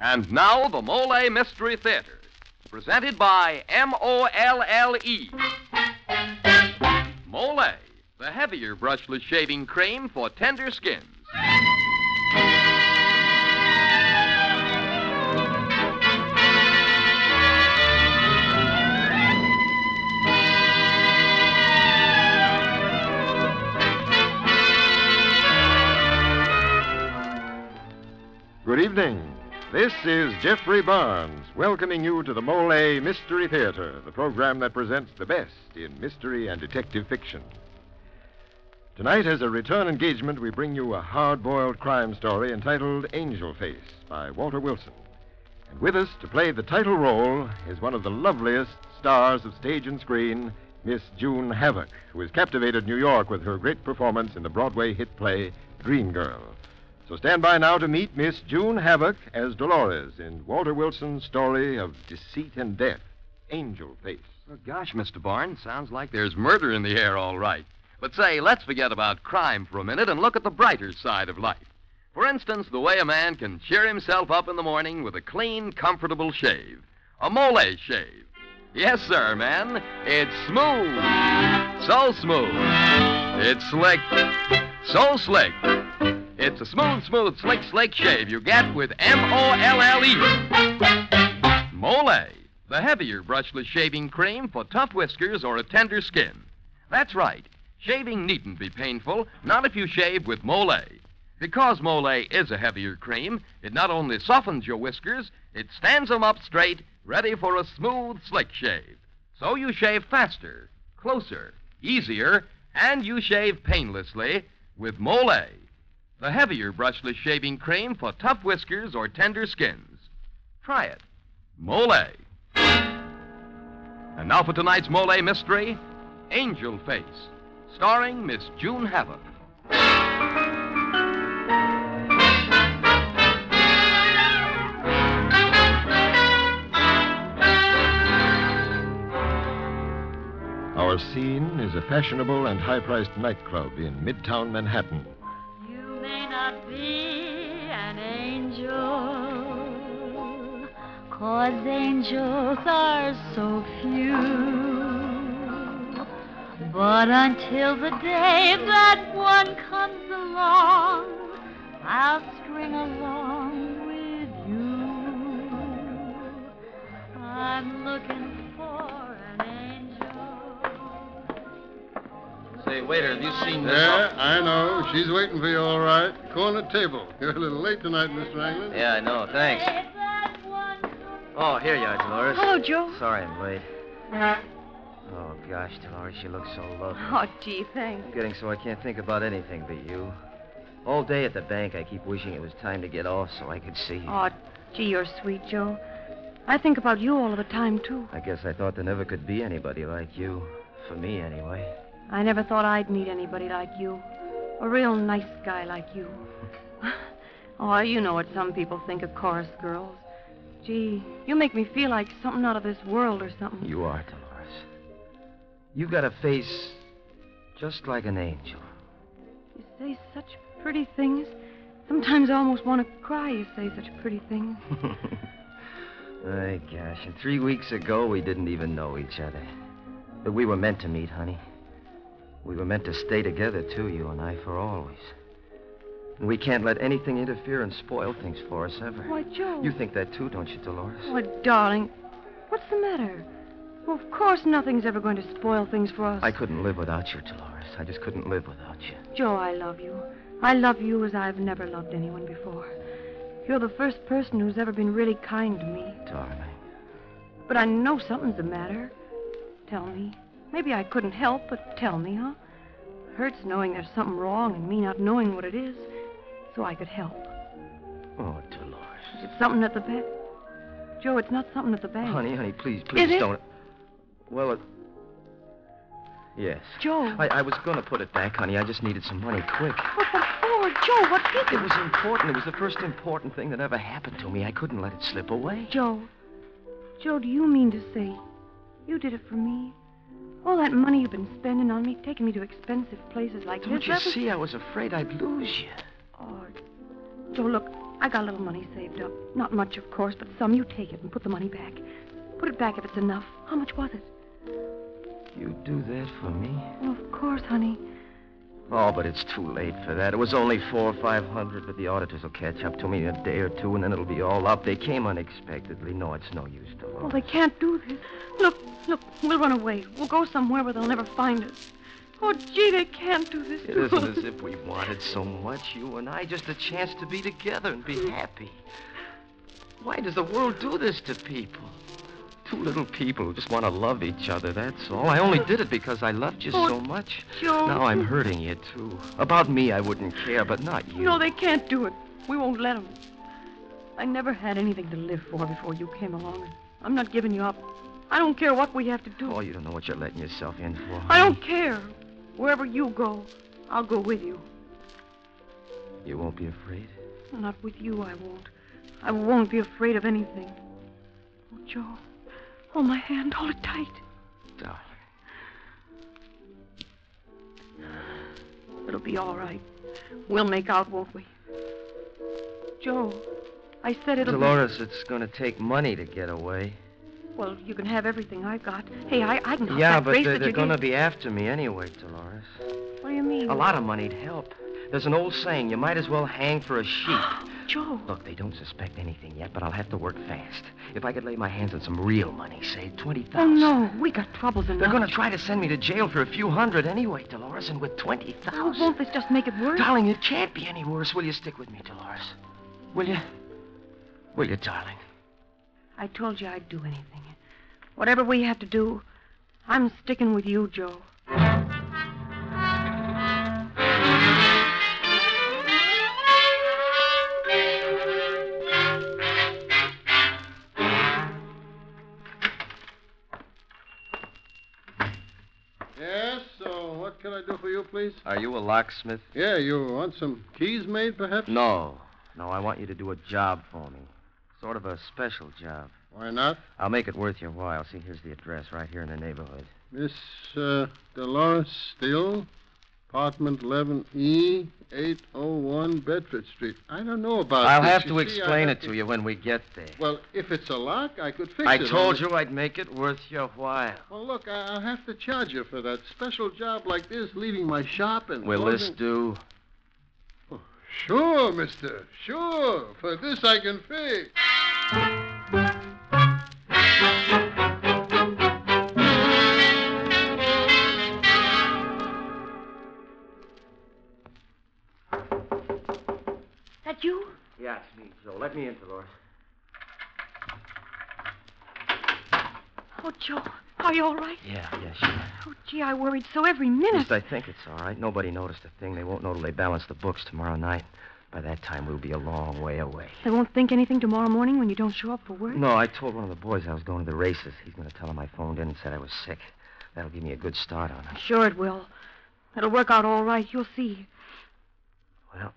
And now, the Molle Mystery Theater, presented by M O L L E. Molle, the heavier brushless shaving cream for tender skins. Good evening. This is Geoffrey Barnes welcoming you to the Molle Mystery Theater, the program that presents the best in mystery and detective fiction. Tonight, as a return engagement, we bring you a hard boiled crime story entitled Angel Face by Walter Wilson. And with us to play the title role is one of the loveliest stars of stage and screen, Miss June Havoc, who has captivated New York with her great performance in the Broadway hit play Dream Girl. So stand by now to meet Miss June Havoc as Dolores in Walter Wilson's story of deceit and death, Angel Face. Well, gosh, Mr. Barnes, sounds like there's murder in the air, all right. But say, let's forget about crime for a minute and look at the brighter side of life. For instance, the way a man can cheer himself up in the morning with a clean, comfortable shave. A Molle shave. Yes, sir, man. It's smooth. So smooth. It's slick. So slick. It's a smooth, smooth, slick, slick shave you get with M O L L E. Molle, the heavier brushless shaving cream for tough whiskers or a tender skin. That's right. Shaving needn't be painful, not if you shave with Molle. Because Molle is a heavier cream, it not only softens your whiskers, it stands them up straight, ready for a smooth, slick shave. So you shave faster, closer, easier, and you shave painlessly with Molle the heavier brushless shaving cream for tough whiskers or tender skins. Try it. Molle. And now for tonight's Molle mystery Angel Face, starring Miss June Havoc. Our scene is a fashionable and high priced nightclub in Midtown Manhattan. You may not be an angel, cause angels are so few. But until the day that one comes along, I'll string along with you. I'm looking for an angel. Say, waiter, have you seen this? Yeah, I know. She's waiting for you all right. Corner table. You're a little late tonight, Mr. Anglin. Yeah, I know. Thanks. If that one Oh, here you are, Dolores. Hello, Joe. Sorry I'm late. Oh, gosh, Dolores, you look so lovely. Oh, gee, thanks. I'm getting so I can't think about anything but you. All day at the bank, I keep wishing it was time to get off so I could see you. Oh, gee, you're sweet, Joe. I think about you all of the time, too. I guess I thought there never could be anybody like you. For me, anyway. I never thought I'd meet anybody like you. A real nice guy like you. oh, you know what some people think of chorus girls. Gee, you make me feel like something out of this world or something. You are, Dolores. You've got a face just like an angel. You say such pretty things. Sometimes I almost want to cry, you say such pretty things. My gosh, and three weeks ago we didn't even know each other. But we were meant to meet, honey. We were meant to stay together, too, you and I, for always. And we can't let anything interfere and spoil things for us ever. Why, Joe. You think that, too, don't you, Dolores? Oh, darling, what's the matter? Well, of course nothing's ever going to spoil things for us. I couldn't live without you, Dolores. I just couldn't live without you. Joe, I love you. I love you as I've never loved anyone before. You're the first person who's ever been really kind to me. Darling. But I know something's the matter. Tell me. Maybe I couldn't help, but tell me, huh? Hurts knowing there's something wrong and me not knowing what it is, so I could help. Oh, Dolores. Is it something at the bank? Joe, it's not something at the bank. Honey, honey, please, please it? don't. Well, it... Yes. Joe. I, I was going to put it back, honey. I just needed some money quick. What for? Joe, what is It it? was important. It was the first important thing that ever happened to me. I couldn't let it slip away. Joe. Joe, do you mean to say you did it for me? All that money you've been spending on me, taking me to expensive places like Don't this. you that was- see? I was afraid I'd lose you. Oh, Joe, look, I got a little money saved up. Not much, of course, but some. You take it and put the money back. Put it back if it's enough. How much was it? You do that for me? Of course, honey. Oh, but it's too late for that. It was only four or five hundred, but the auditors will catch up to me in a day or two, and then it'll be all up. They came unexpectedly. No, it's no use, Dolores. Well, they can't do this. Look, look, we'll run away. We'll go somewhere where they'll never find us. Oh, gee, they can't do this It to isn't us. as if we wanted so much, you and I, just a chance to be together and be happy. Why does the world do this to people? Two little people who just want to love each other, that's all. I only did it because I loved you Oh, so much. Joe. Now I'm hurting you, too. About me, I wouldn't care, but not you. No, they can't do it. We won't let them. I never had anything to live for before you came along. I'm not giving you up. I don't care what we have to do. Oh, you don't know what you're letting yourself in for. I don't care. Wherever you go, I'll go with you. You won't be afraid? Not with you, I won't. I won't be afraid of anything. Oh, Joe. Hold my hand. Hold it tight. Darling. It'll be all right. We'll make out, won't we? Joe, I said it'll Dolores, it's going to take money to get away. Well, you can have everything I've got. Hey, I, I can have Yeah, that but bracelet they're, you they're going to be after me anyway, Dolores. What do you mean? A lot of money'd help. There's an old saying, you might as well hang for a sheep. Joe. Look, they don't suspect anything yet, but I'll have to work fast. If I could lay my hands on some real money, say 20000 Oh, no. We got troubles enough. They're going to try to send me to jail for a few hundred anyway, Dolores, and with 20000 Oh, won't this just make it worse? Darling, it can't be any worse. Will you stick with me, Dolores? Will you? Will you, darling? I told you I'd do anything. Whatever we have to do, I'm sticking with you, Joe. Please? Are you a locksmith? Yeah, you want some keys made, perhaps? No. No, I want you to do a job for me. Sort of a special job. Why not? I'll make it worth your while. See, here's the address right here in the neighborhood. Miss uh, Dolores Still, apartment 11E, 801 Bedford Street. I don't know about I'll this. have You to see, I explain have it to you when we get there. Well, if it's a lock, I could fix it. I it. told you I'd make it worth your while. Well, look, I- I'll have to charge you for that special job like this, leaving my shop and. Will this closing- do? Oh, sure, mister. Sure. For this I can fix. Joe. Let me in, Dolores. Oh, Joe. Are you all right? Yeah, yeah, sure. Oh, gee, I worried so every minute. At least I think it's all right. Nobody noticed a thing. They won't know till they balance the books tomorrow night. By that time, we'll be a long way away. They won't think anything tomorrow morning when you don't show up for work? No, I told one of the boys I was going to the races. He's going to tell him I phoned in and said I was sick. That'll give me a good start on it. Sure it will. It'll work out all right. You'll see. Well,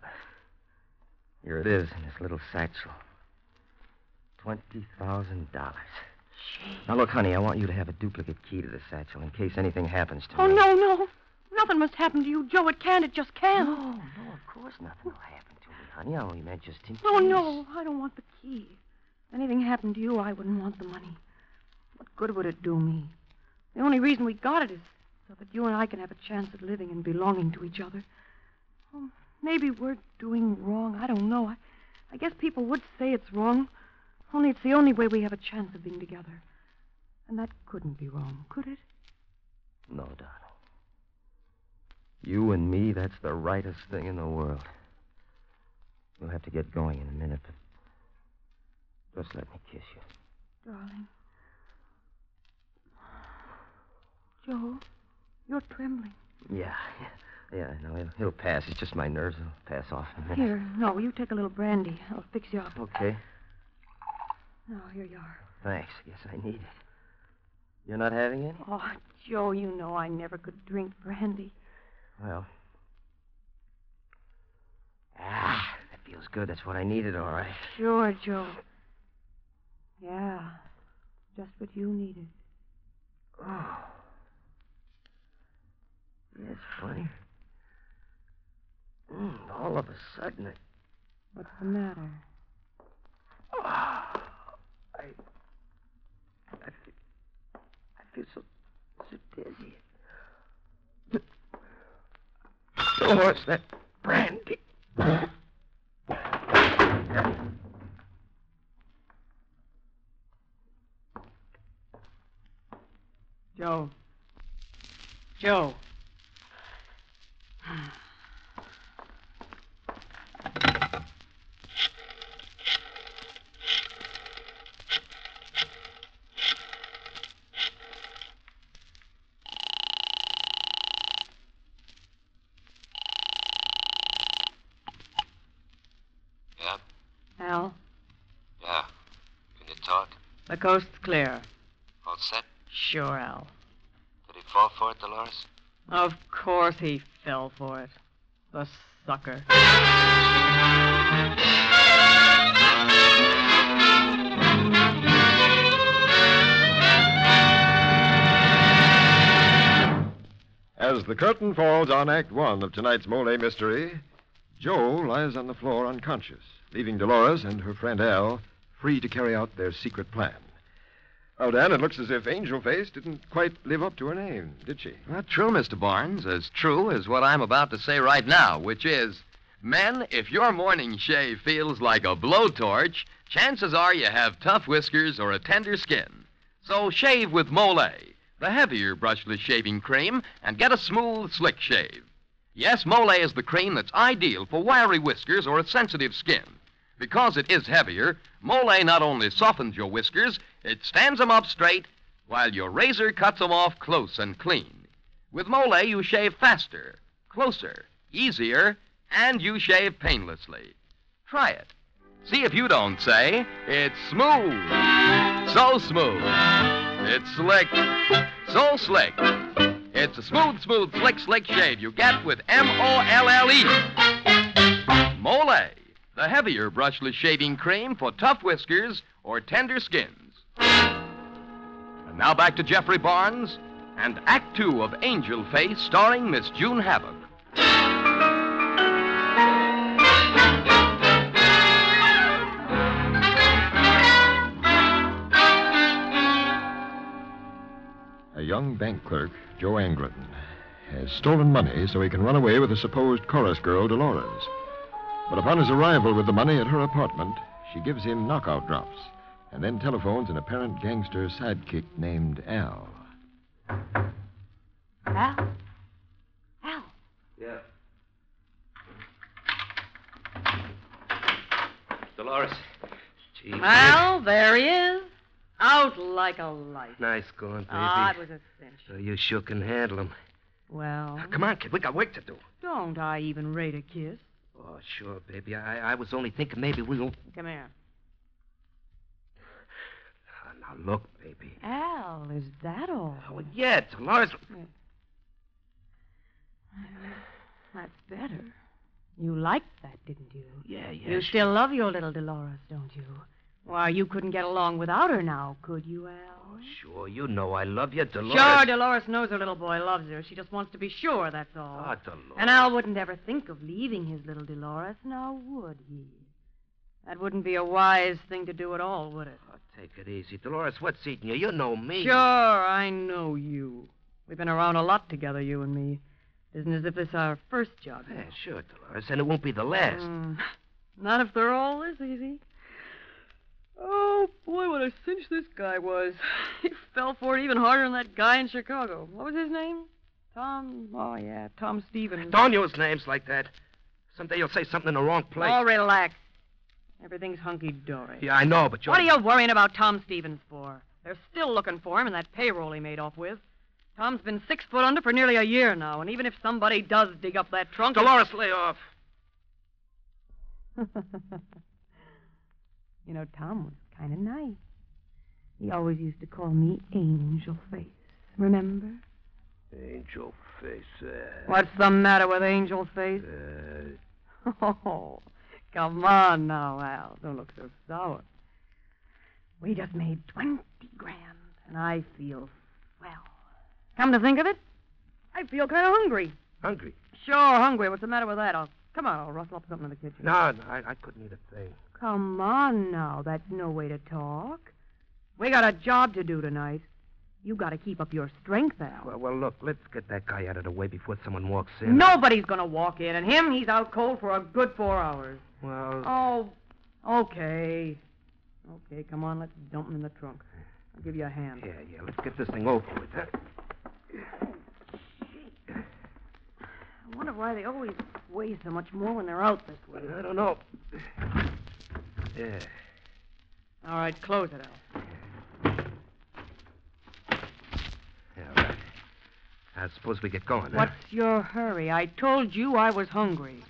here it is in this little satchel. Twenty thousand dollars. Now look, honey, I want you to have a duplicate key to the satchel in case anything happens to me. Oh, me. no, no. Nothing must happen to you, Joe. It can't. It just can't. No, no, of course nothing will happen to me, honey. I only meant just in case. Oh, no. I don't want the key. If anything happened to you, I wouldn't want the money. What good would it do me? The only reason we got it is so that you and I can have a chance at living and belonging to each other. Oh, maybe we're doing wrong. I don't know. I, I guess people would say it's wrong. Only it's the only way we have a chance of being together. And that couldn't be wrong, could it? No, darling. You and me, that's the rightest thing in the world. You'll have to get going in a minute, but just let me kiss you. Darling. Joe, you're trembling. Yeah, yeah, yeah. No, it'll, it'll pass. It's just my nerves. It'll pass off in a minute. Here, no, you take a little brandy. I'll fix you up. Okay. Oh, here you are. Thanks. Guess I need it. You're not having any? Oh, Joe, you know I never could drink brandy. Well. Ah, that feels good. That's what I needed, all right. Sure, Joe. Yeah, just what you needed. Oh. That's funny. Mm, all of a sudden. I... What's the matter? Oh, I. I feel, I feel so, so dizzy. So what's that brandy? Joe. Joe. Coast's clear. All set? Sure, Al. Did he fall for it, Dolores? Of course he fell for it. The sucker. As the curtain falls on Act One of tonight's Molle mystery, Joe lies on the floor unconscious, leaving Dolores and her friend Al free to carry out their secret plan. Well, Dan, it looks as if Angel Face didn't quite live up to her name, did she? Well, true, Mr. Barnes. As true as what I'm about to say right now, which is men, if your morning shave feels like a blowtorch, chances are you have tough whiskers or a tender skin. So shave with Molle, the heavier brushless shaving cream, and get a smooth, slick shave. Yes, Molle is the cream that's ideal for wiry whiskers or a sensitive skin. Because it is heavier, Molle not only softens your whiskers, it stands them up straight, while your razor cuts them off close and clean. With Molle, you shave faster, closer, easier, and you shave painlessly. Try it. See if you don't say, it's smooth. So smooth. It's slick. So slick. It's a smooth, smooth, slick, slick shave you get with M O L L E. Molle, the heavier brushless shaving cream for tough whiskers or tender skins. And now back to Geoffrey Barnes and Act Two of Angel Face, starring Miss June Havoc. A young bank clerk, Joe Anglin, has stolen money so he can run away with the supposed chorus girl, Dolores. But upon his arrival with the money at her apartment, she gives him knockout drops and then telephones an apparent gangster sidekick named Al. Al? Al? Yeah. Dolores. Gee, Well, there he is. Out like a light. Nice going, baby. Ah, it was a cinch. So you sure can handle him. Well, Come on, kid. We got work to do. don't I even rate a kiss? Oh, sure, baby. I, I was only thinking maybe we'll. Come here. Now, look, baby. Al, is that all? Oh, yeah, Dolores. That's better. You liked that, didn't you? Yeah, yeah. You sure. still love your little Dolores, don't you? Why, you couldn't get along without her now, could you, Al? Oh, sure. You know I love you, Dolores. Sure, Dolores knows her little boy loves her. She just wants to be sure, that's all. Ah, Dolores. and Al wouldn't ever think of leaving his little Dolores, now would he? That wouldn't be a wise thing to do at all, would it? Oh, take it easy, Dolores. What's eating you? You know me. Sure, I know you. We've been around a lot together, you and me. Isn't as if this our first job. Yeah, sure, Dolores. And it won't be the last. Mm, not if they're all this easy. Oh, boy, what a cinch this guy was. He fell for it even harder than that guy in Chicago. What was his name? Tom. Oh, yeah, Tom Stevens. Don't use names like that. Someday you'll say something in the wrong place. Oh, relax. Everything's hunky dory. Yeah, I know, but you're. What are you worrying about Tom Stevens for? They're still looking for him in that payroll he made off with. Tom's been six foot under for nearly a year now, and even if somebody does dig up that trunk. Dolores, lay off. you know, Tom was kind of nice. He always used to call me Angel Face. Remember? Angel face. Uh, What's the matter with Angel Face? Uh, Oh, come on now, Al. Don't look so sour. We just made 20 grand, and I feel swell. Come to think of it, I feel kind of hungry. hungry? Sure, hungry. What's the matter with that? I'll come on. I'll rustle up something in the kitchen. No, no, I, I couldn't eat a thing. Come on now. That's no way to talk. We got a job to do tonight. You got to keep up your strength, Al. Well, well, look, let's get that guy out of the way before someone walks in. Nobody's going to walk in, and him, he's out cold for a good four hours. Well, Oh, okay. Okay, come on, let's dump him in the trunk. I'll give you a hand. yeah, yeah, let's get this thing over with, huh? I wonder why they always weigh so much more when they're out this way. I don't know. Yeah. All right, close it, Al. Yeah, right. I suppose we get going, huh? What's your hurry? I told you I was hungry.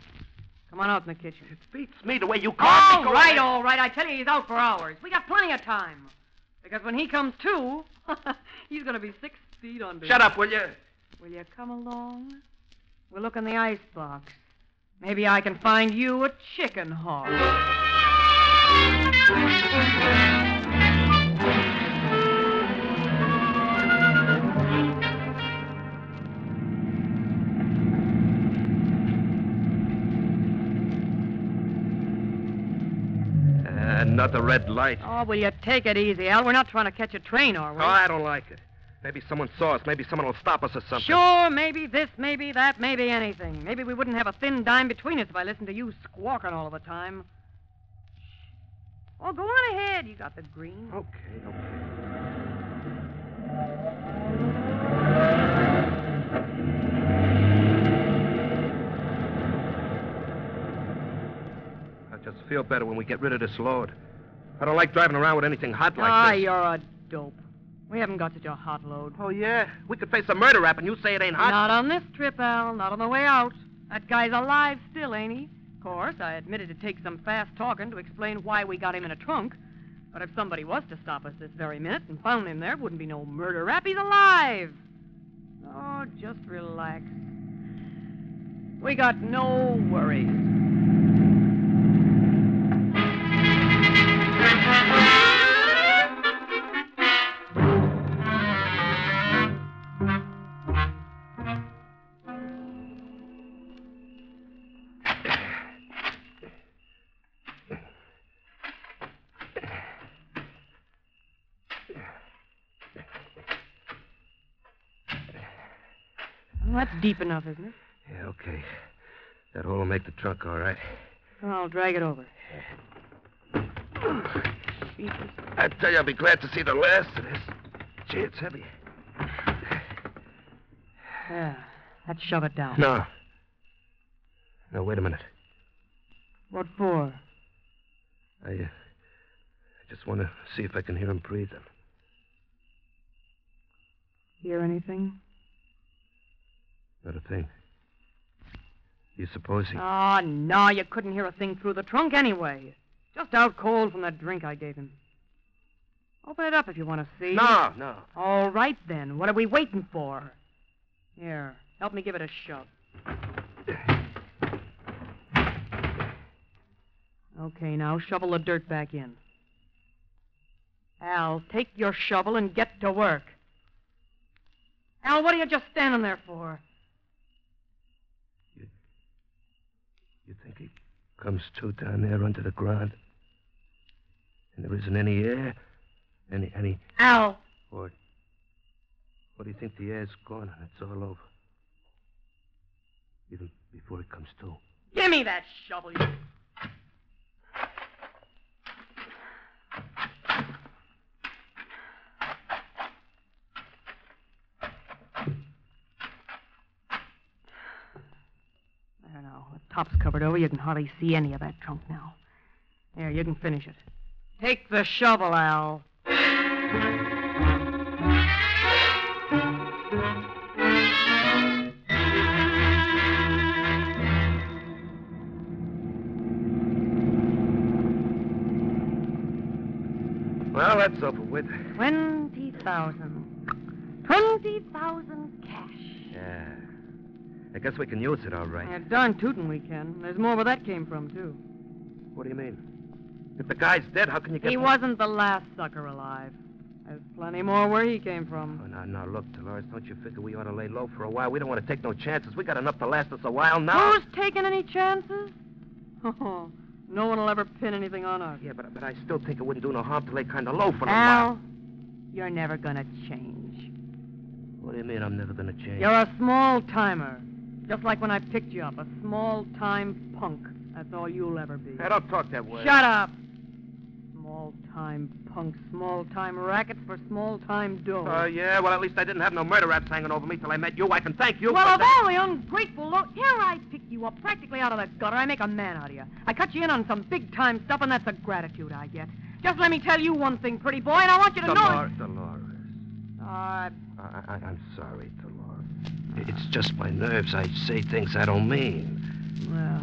Come on out in the kitchen. It beats me the way you caught All me. Go right, all right. I tell you, he's out for hours. We got plenty of time. Because when he comes to, he's going to be six feet under. Shut up, will you? Will you come along? We'll look in the icebox. Maybe I can find you a chicken hawk. Another red light. Oh, will you take it easy, Al? We're not trying to catch a train, are we? Oh, I don't like it. Maybe someone saw us. Maybe someone will stop us or something. Sure, maybe this, maybe that, maybe anything. Maybe we wouldn't have a thin dime between us if I listened to you squawking all of the time. Oh, go on ahead. You got the green. Okay, okay. I just feel better when we get rid of this load. I don't like driving around with anything hot like ah, this. you're a dope. We haven't got such a hot load. Oh, yeah? We could face a murder rap and you say it ain't hot? Not on this trip, Al. Not on the way out. That guy's alive still, ain't he? Of course, I admitted it takes some fast talking to explain why we got him in a trunk. But if somebody was to stop us this very minute and found him there, it wouldn't be no murder rap. He's alive. Oh, just relax. We got no worries. Well, that's deep enough, isn't it? Yeah, okay. That hole will make the trunk all right. I'll drag it over. Jesus. I tell you, I'll be glad to see the last of this. Gee, it's heavy. Yeah. Let's shove it down. No. No, wait a minute. What for? I, uh, I just want to see if I can hear him breathing. Hear anything? Not a thing. You suppose he... Ah, oh, no, you couldn't hear a thing through the trunk anyway. Just out cold from that drink I gave him. Open it up if you want to see. No, no. All right, then. What are we waiting for? Here, help me give it a shove. Okay, now shovel the dirt back in. Al, take your shovel and get to work. Al, what are you just standing there for? You think he comes to down there under the ground? And there isn't any air? Any, any... Al! Or... Or do you think the air's gone and it's all over? Even before it comes to? Give me that shovel, you. There now. The top's covered over. You can hardly see any of that trunk now. There, you can finish it. Take the shovel, Al. Well, that's over with. Twenty thousand. Twenty thousand cash. Yeah. I guess we can use it all right. Yeah, darn tootin' we can. There's more where that came from, too. What do you mean? If the guy's dead, how can you get... He wasn't the last sucker alive. There's plenty more where he came Oh, from. now, now, look, Dolores, don't you figure we ought to lay low for a while? We don't want to take no chances. We got enough to last us a while now. Who's taking any chances? Oh, no one will ever pin anything on us. Yeah, but, but I still think it wouldn't do no harm to lay kind of low for a Al, while. you're never gonna change. What do you mean I'm never going to change? You're a small timer. Just like when I picked you up, a small time punk. That's all you'll ever be. Hey, don't talk that way. Shut up! Small time punk, small time racket for small time dough. Oh, yeah? Well, at least I didn't have no murder raps hanging over me till I met you. I can thank you well, for of all the ungrateful lo- Here I pick you up practically out of the gutter. I make a man out of you. I cut you in on some big time stuff, and that's the gratitude I get. Just let me tell you one thing, pretty boy, and I want you to know. Dolores, Dolores. Uh, I, I, I'm sorry, Dolores. It's just my nerves. I say things I don't mean. well,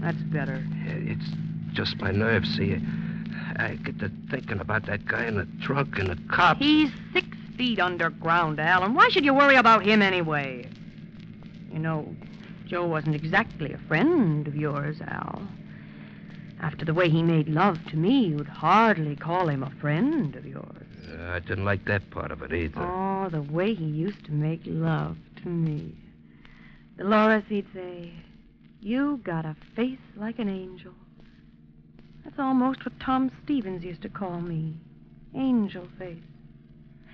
that's better. It's just my nerves, see. I get to thinking about that guy in the trunk and the cops. He's six feet underground, Al, and why should you worry about him anyway? You know, Joe wasn't exactly a friend of yours, Al. After the way he made love to me, you'd hardly call him a friend of yours. Uh, I didn't like that part of it either. Oh, the way he used to make love to me. Dolores, he'd say, You got a face like an angel. That's almost what Tom Stevens used to call me angel face.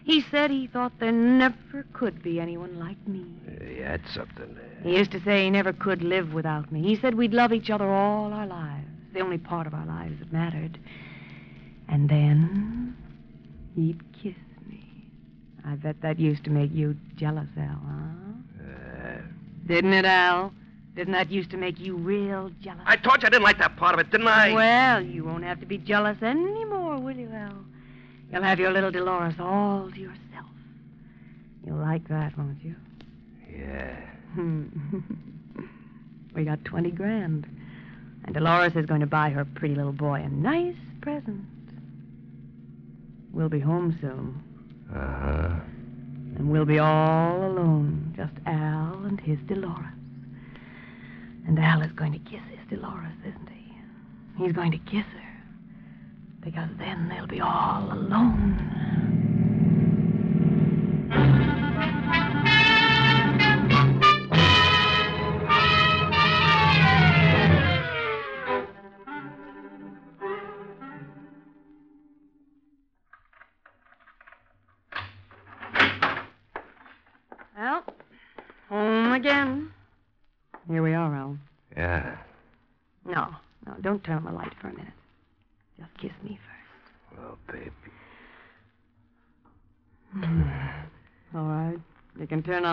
He said he thought there never could be anyone like me. Uh, he had something there. He used to say he never could live without me. He said we'd love each other all our lives, the only part of our lives that mattered. And then he'd kiss me. I bet that used to make you jealous, Al, huh? Uh, Didn't it, Al? Didn't that used to make you real jealous? I told you I didn't like that part of it, didn't I? Well, you won't have to be jealous anymore, will you, Al? You'll have your little Dolores all to yourself. You'll like that, won't you? Yeah. we got 20 grand. And Dolores is going to buy her pretty little boy a nice present. We'll be home soon. Uh huh. And we'll be all alone, just Al and his Dolores. And Al is going to kiss his Dolores, isn't he? He's going to kiss her. Because then they'll be all alone.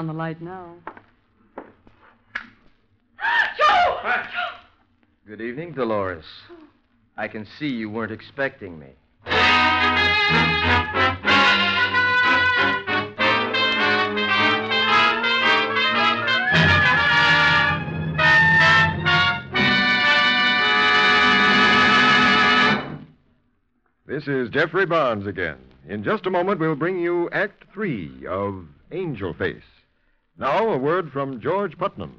You on the light now. Good evening, Dolores. I can see you weren't expecting me. This is Geoffrey Barnes again. In just a moment, we'll bring you Act Three of Angel Face. Now, a word from George Putnam.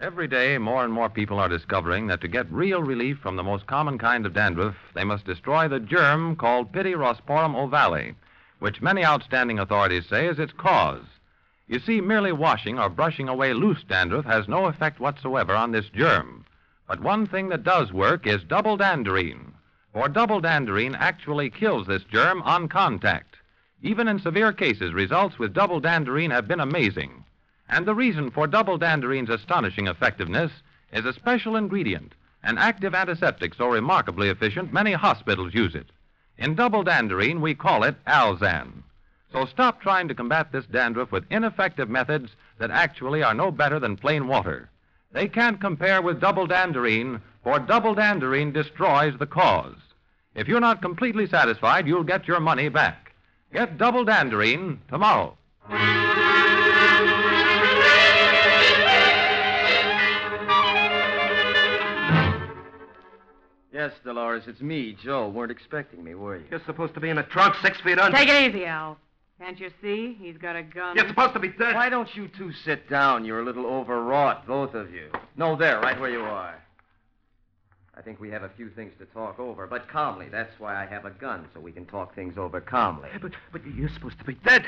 Every day, more and more people are discovering that to get real relief from the most common kind of dandruff, they must destroy the germ called Pityrosporum ovale, which many outstanding authorities say is its cause. You see, merely washing or brushing away loose dandruff has no effect whatsoever on this germ. But one thing that does work is double danderine. For double danderine actually kills this germ on contact. Even in severe cases, results with double danderine have been amazing. And the reason for double danderine's astonishing effectiveness is a special ingredient, an active antiseptic so remarkably efficient many hospitals use it. In double danderine, we call it Alzan. So stop trying to combat this dandruff with ineffective methods that actually are no better than plain water. They can't compare with double danderine, for double danderine destroys the cause. If you're not completely satisfied, you'll get your money back. Get double danderine tomorrow. Yes, Dolores, it's me, Joe. Weren't expecting me, were you? You're supposed to be in the trunk, six feet under. Take it easy, Al. Can't you see? He's got a gun. You're supposed to be dead. Why don't you two sit down? You're a little overwrought, both of you. No, there, right where you are. I think we have a few things to talk over, but calmly. That's why I have a gun, so we can talk things over calmly. But, but you're supposed to be dead.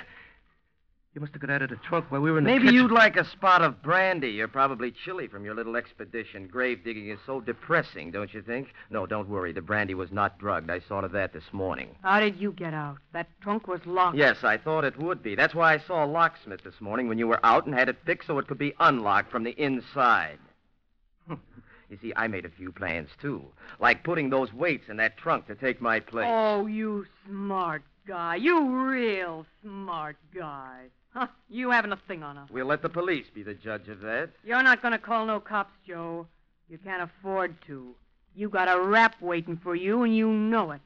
You must have got out of the trunk while we were in the Maybe kitchen. you'd like a spot of brandy. You're probably chilly from your little expedition. Grave digging is so depressing, don't you think? No, don't worry. The brandy was not drugged. I saw to that this morning. How did you get out? That trunk was locked. Yes, I thought it would be. That's why I saw a locksmith this morning when you were out and had it fixed so it could be unlocked from the inside. you see, I made a few plans, too. Like putting those weights in that trunk to take my place. Oh, you smart guy. You real smart guy. Huh, you haven't a thing on us. We'll let the police be the judge of that. You're not going to call no cops, Joe. You can't afford to. You got a rap waiting for you, and you know it.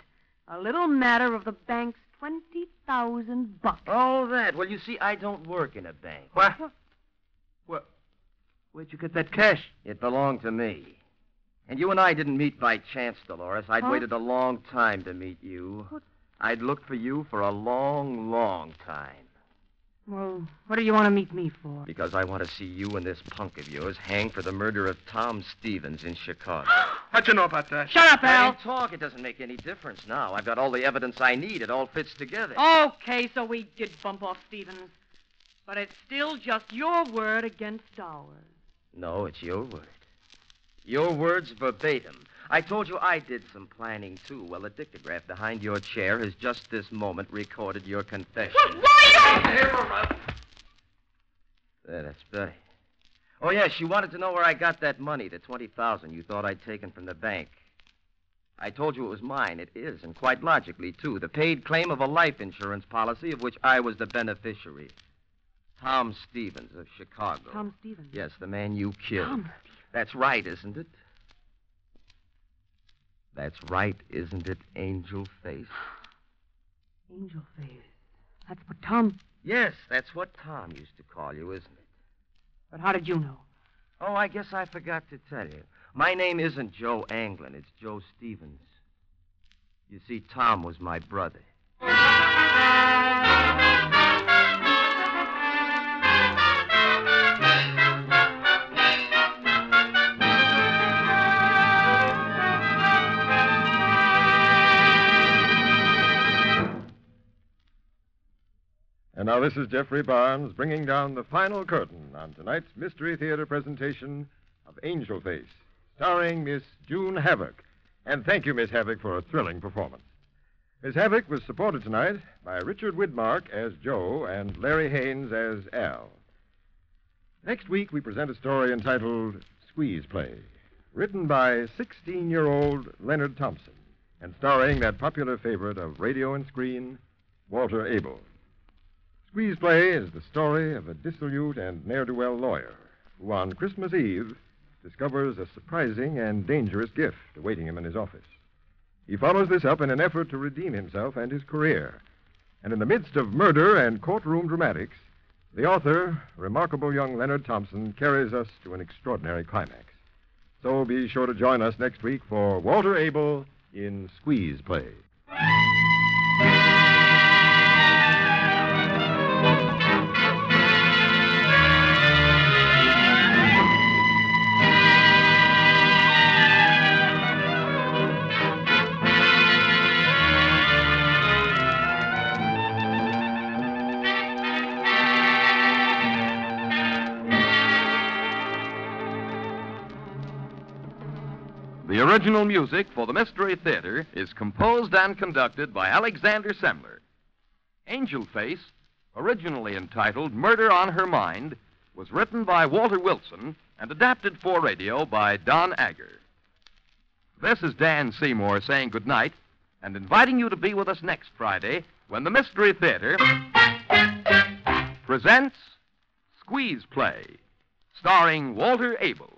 A little matter of the bank's 20,000 bucks. Oh, that. Well, you see, I don't work in a bank. What? What? Where'd you get that cash? It belonged to me. And you and I didn't meet by chance, Dolores. I'd Huh? waited a long time to meet you. What? I'd looked for you for a long, long time. Well, what do you want to meet me for? Because I want to see you and this punk of yours hang for the murder of Tom Stevens in Chicago. How'd you know about that? Shut up, Now, Al. you talk. It doesn't make any difference now. I've got all the evidence I need. It all fits together. Okay, so we did bump off Stevens. But it's still just your word against ours. No, it's your word. Your words verbatim. I told you I did some planning, too. Well, the dictograph behind your chair has just this moment recorded your confession. There, that's Betty. Oh, yeah, she wanted to know where I got that money, the 20000 you thought I'd taken from the bank. I told you it was mine. It is, and quite logically, too. The paid claim of a life insurance policy of which I was the beneficiary. Tom Stevens of Chicago. Tom Stevens. Yes, the man you killed. Tom. That's right, isn't it? That's right, isn't it, Angel Face? Angel face. That's what Tom. Yes, that's what Tom used to call you, isn't it? But how did you know? Oh, I guess I forgot to tell you. My name isn't Joe Anglin, it's Joe Stevens. You see, Tom was my brother. Now this is Geoffrey Barnes bringing down the final curtain on tonight's Mystery Theater presentation of Angel Face, starring Miss June Havoc. And thank you, Miss Havoc, for a thrilling performance. Miss Havoc was supported tonight by Richard Widmark as Joe and Larry Haines as Al. Next week, we present a story entitled Squeeze Play, written by 16 year old Leonard Thompson and starring that popular favorite of radio and screen, Walter Abel. Squeeze Play is the story of a dissolute and ne'er do well lawyer who, on Christmas Eve, discovers a surprising and dangerous gift awaiting him in his office. He follows this up in an effort to redeem himself and his career. And in the midst of murder and courtroom dramatics, the author, remarkable young Leonard Thompson, carries us to an extraordinary climax. So be sure to join us next week for Walter Abel in Squeeze Play. The original music for the Mystery Theater is composed and conducted by Alexander Semmler. Angel Face, originally entitled Murder on Her Mind, was written by Walter Wilson and adapted for radio by Don Agger. This is Dan Seymour saying goodnight and inviting you to be with us next Friday when the Mystery Theater presents Squeeze Play, starring Walter Abel.